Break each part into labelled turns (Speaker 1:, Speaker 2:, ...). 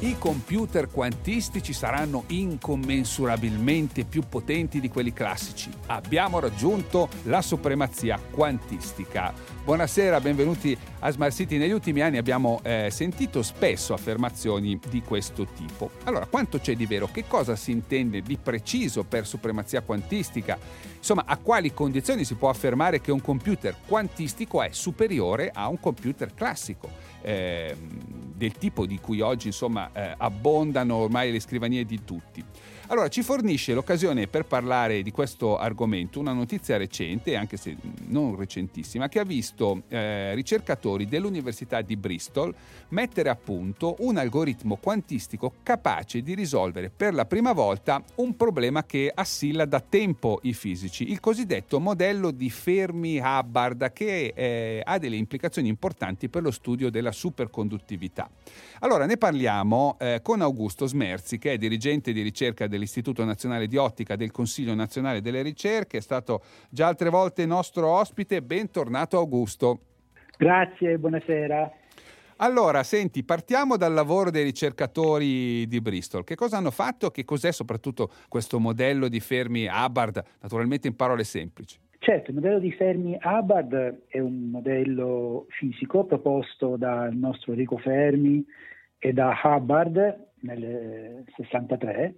Speaker 1: I computer quantistici saranno incommensurabilmente più potenti di quelli classici. Abbiamo raggiunto la supremazia quantistica. Buonasera, benvenuti a Smart City. Negli ultimi anni abbiamo eh, sentito spesso affermazioni di questo tipo. Allora, quanto c'è di vero? Che cosa si intende di preciso per supremazia quantistica? Insomma, a quali condizioni si può affermare che un computer quantistico è superiore a un computer classico? Eh, del tipo di cui oggi insomma eh, abbondano ormai le scrivanie di tutti. Allora ci fornisce l'occasione per parlare di questo argomento una notizia recente, anche se non recentissima, che ha visto eh, ricercatori dell'Università di Bristol mettere a punto un algoritmo quantistico capace di risolvere per la prima volta un problema che assilla da tempo i fisici, il cosiddetto modello di Fermi-Hubbard che eh, ha delle implicazioni importanti per lo studio della superconduttività. Allora ne parliamo eh, con Augusto Smerzi che è dirigente di ricerca dell'Istituto Nazionale di Ottica del Consiglio Nazionale delle Ricerche, è stato già altre volte nostro ospite, bentornato Augusto.
Speaker 2: Grazie, buonasera.
Speaker 1: Allora, senti, partiamo dal lavoro dei ricercatori di Bristol. Che cosa hanno fatto? Che cos'è soprattutto questo modello di Fermi Hubbard, naturalmente in parole semplici?
Speaker 2: Certo, il modello di Fermi Hubbard è un modello fisico proposto dal nostro Enrico Fermi e da Hubbard nel 63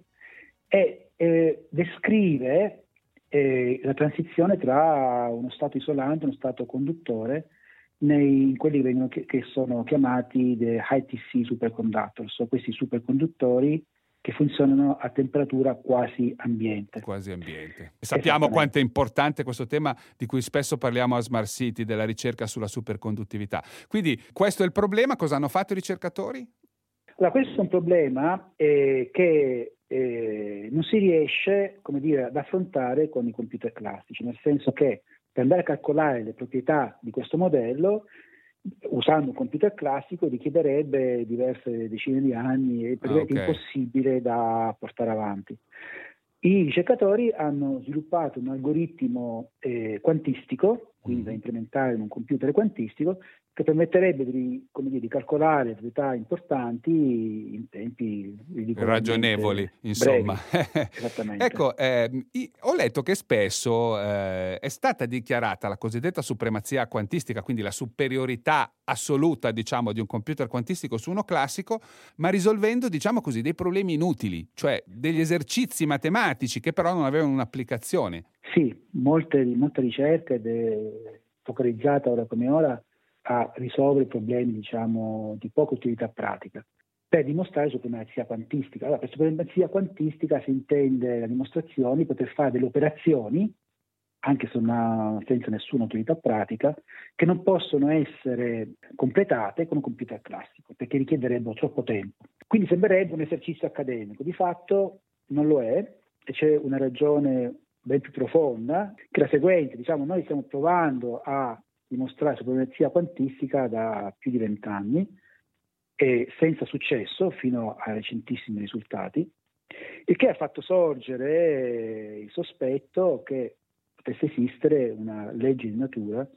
Speaker 2: e eh, descrive eh, la transizione tra uno stato isolante e uno stato conduttore nei, in quelli che, vengono, che, che sono chiamati the ITC superconductors, so questi superconduttori che funzionano a temperatura quasi ambiente.
Speaker 1: Quasi ambiente. Sappiamo quanto è importante questo tema di cui spesso parliamo a Smart City, della ricerca sulla superconduttività. Quindi questo è il problema, cosa hanno fatto i ricercatori?
Speaker 2: Allora, questo è un problema eh, che eh, non si riesce dire, ad affrontare con i computer classici, nel senso che per andare a calcolare le proprietà di questo modello, usando un computer classico, richiederebbe diverse decine di anni e ah, okay. impossibile da portare avanti. I ricercatori hanno sviluppato un algoritmo eh, quantistico, quindi da mm-hmm. implementare in un computer quantistico, che permetterebbe di, dire, di calcolare proprietà importanti in tempi
Speaker 1: ragionevoli, insomma. ecco, eh, ho letto che spesso eh, è stata dichiarata la cosiddetta supremazia quantistica, quindi la superiorità assoluta, diciamo, di un computer quantistico su uno classico, ma risolvendo, diciamo così, dei problemi inutili, cioè degli esercizi matematici che però non avevano un'applicazione.
Speaker 2: Sì, molte, molte ricerche ed è focalizzata ora come ora a risolvere problemi diciamo, di poca utilità pratica per dimostrare supremazia quantistica. Allora, per supremazia quantistica si intende la dimostrazione di poter fare delle operazioni, anche se una, senza nessuna utilità pratica, che non possono essere completate con un computer classico, perché richiederebbero troppo tempo. Quindi sembrerebbe un esercizio accademico, di fatto non lo è, e c'è una ragione ben più profonda, che la seguente, diciamo, noi stiamo provando a dimostrare supremazia quantistica da più di vent'anni e senza successo fino a recentissimi risultati, il che ha fatto sorgere il sospetto che potesse esistere una legge di natura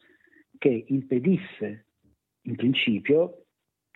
Speaker 2: che impedisse in principio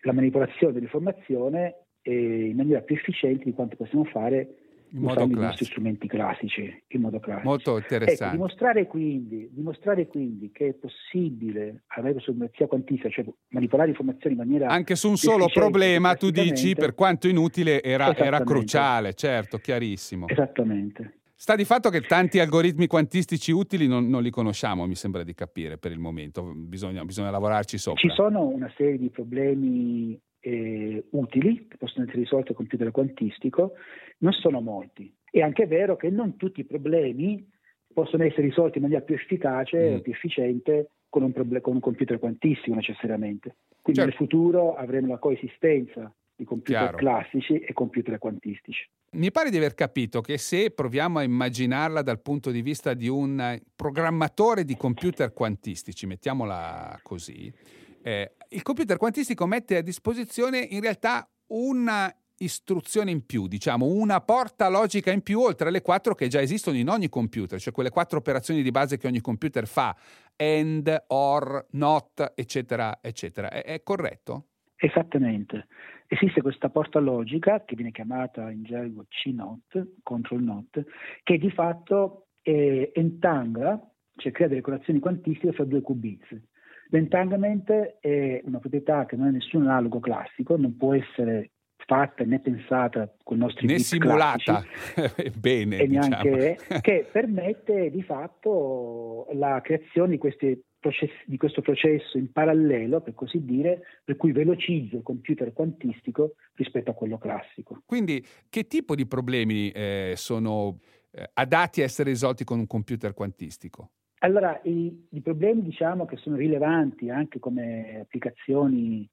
Speaker 2: la manipolazione dell'informazione in maniera più efficiente di quanto possiamo fare in modo classico. strumenti classici in modo classico.
Speaker 1: Molto interessante.
Speaker 2: Ecco, dimostrare, quindi, dimostrare, quindi, che è possibile avere supremazia quantistica, cioè manipolare informazioni in maniera
Speaker 1: anche su un solo problema, tu dici, per quanto inutile, era, era cruciale, certo, chiarissimo.
Speaker 2: Esattamente.
Speaker 1: Sta di fatto che tanti algoritmi quantistici utili non, non, li conosciamo, mi sembra di capire per il momento, bisogna, bisogna lavorarci sopra.
Speaker 2: Ci sono una serie di problemi eh, utili che possono essere risolti al computer quantistico, non sono molti. È anche vero che non tutti i problemi possono essere risolti in maniera più efficace mm. più efficiente con un, proble- con un, computer quantistico necessariamente. Quindi certo. nel futuro avremo la coesistenza di computer Chiaro. classici e computer quantistici.
Speaker 1: Mi pare di aver capito che se proviamo a immaginarla dal punto di vista di un programmatore di computer quantistici, mettiamola così, eh, il computer quantistico mette a disposizione in realtà una istruzione in più, diciamo una porta logica in più oltre alle quattro che già esistono in ogni computer, cioè quelle quattro operazioni di base che ogni computer fa, and, or, not, eccetera, eccetera. È, è corretto?
Speaker 2: Esattamente. Esiste questa porta logica che viene chiamata in gergo C-not, control not, che di fatto eh, entangla, cioè crea delle colazioni quantistiche fra due qubits. L'entanglement è una proprietà che non ha nessun analogo classico, non può essere fatta né pensata con i nostri
Speaker 1: né simulata. bene
Speaker 2: e neanche diciamo. che permette di fatto la creazione di, questi di questo processo in parallelo per così dire per cui velocizza il computer quantistico rispetto a quello classico.
Speaker 1: Quindi che tipo di problemi eh, sono eh, adatti a essere risolti con un computer quantistico
Speaker 2: allora, i, i, problemi diciamo che sono rilevanti anche come applicazioni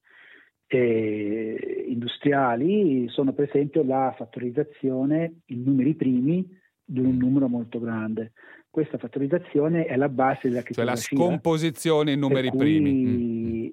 Speaker 2: eh, industriali sono per esempio la fattorizzazione in numeri primi di un numero molto grande. Questa fattorizzazione è la base della.
Speaker 1: Cioè la scomposizione in numeri
Speaker 2: cui,
Speaker 1: primi. Mm, mm.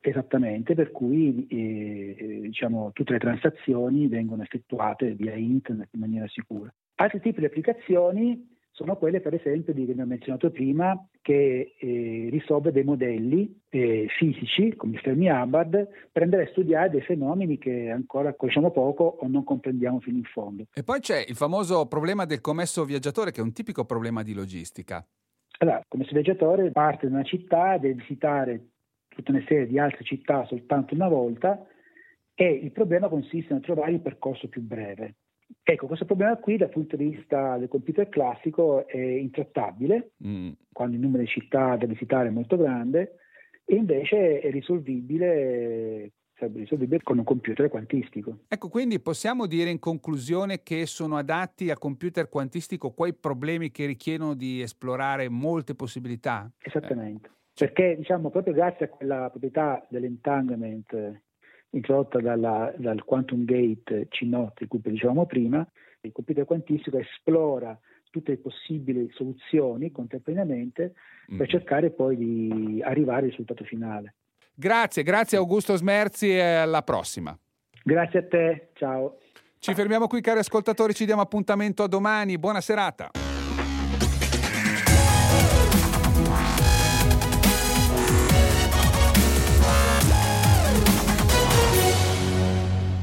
Speaker 2: Esattamente, per cui eh, diciamo, tutte le transazioni vengono effettuate via internet in maniera sicura. Altri tipi di applicazioni sono quelle per esempio di, che abbiamo menzionato prima che eh, risolve dei modelli eh, fisici come il Fermi Hubbard per andare a studiare dei fenomeni che ancora conosciamo poco o non comprendiamo fino in fondo.
Speaker 1: E poi c'è il famoso problema del commesso viaggiatore che è un tipico problema di logistica.
Speaker 2: Allora, il commesso viaggiatore parte da una città, deve visitare tutta una serie di altre città soltanto una volta e il problema consiste nel trovare il percorso più breve. Questo problema qui dal punto di vista del computer classico è intrattabile, mm. quando il numero di città da visitare è molto grande, e invece è risolvibile, sarebbe risolvibile con un computer quantistico.
Speaker 1: Ecco, quindi possiamo dire in conclusione che sono adatti al computer quantistico quei problemi che richiedono di esplorare molte possibilità?
Speaker 2: Esattamente. Eh. Perché diciamo proprio grazie a quella proprietà dell'entanglement introdotta dalla, dal quantum gate C0 di cui dicevamo prima, il computer quantistico esplora tutte le possibili soluzioni contemporaneamente per mm. cercare poi di arrivare al risultato finale.
Speaker 1: Grazie, grazie Augusto Smerzi e alla prossima.
Speaker 2: Grazie a te, ciao.
Speaker 1: Ci fermiamo qui cari ascoltatori, ci diamo appuntamento a domani, buona serata.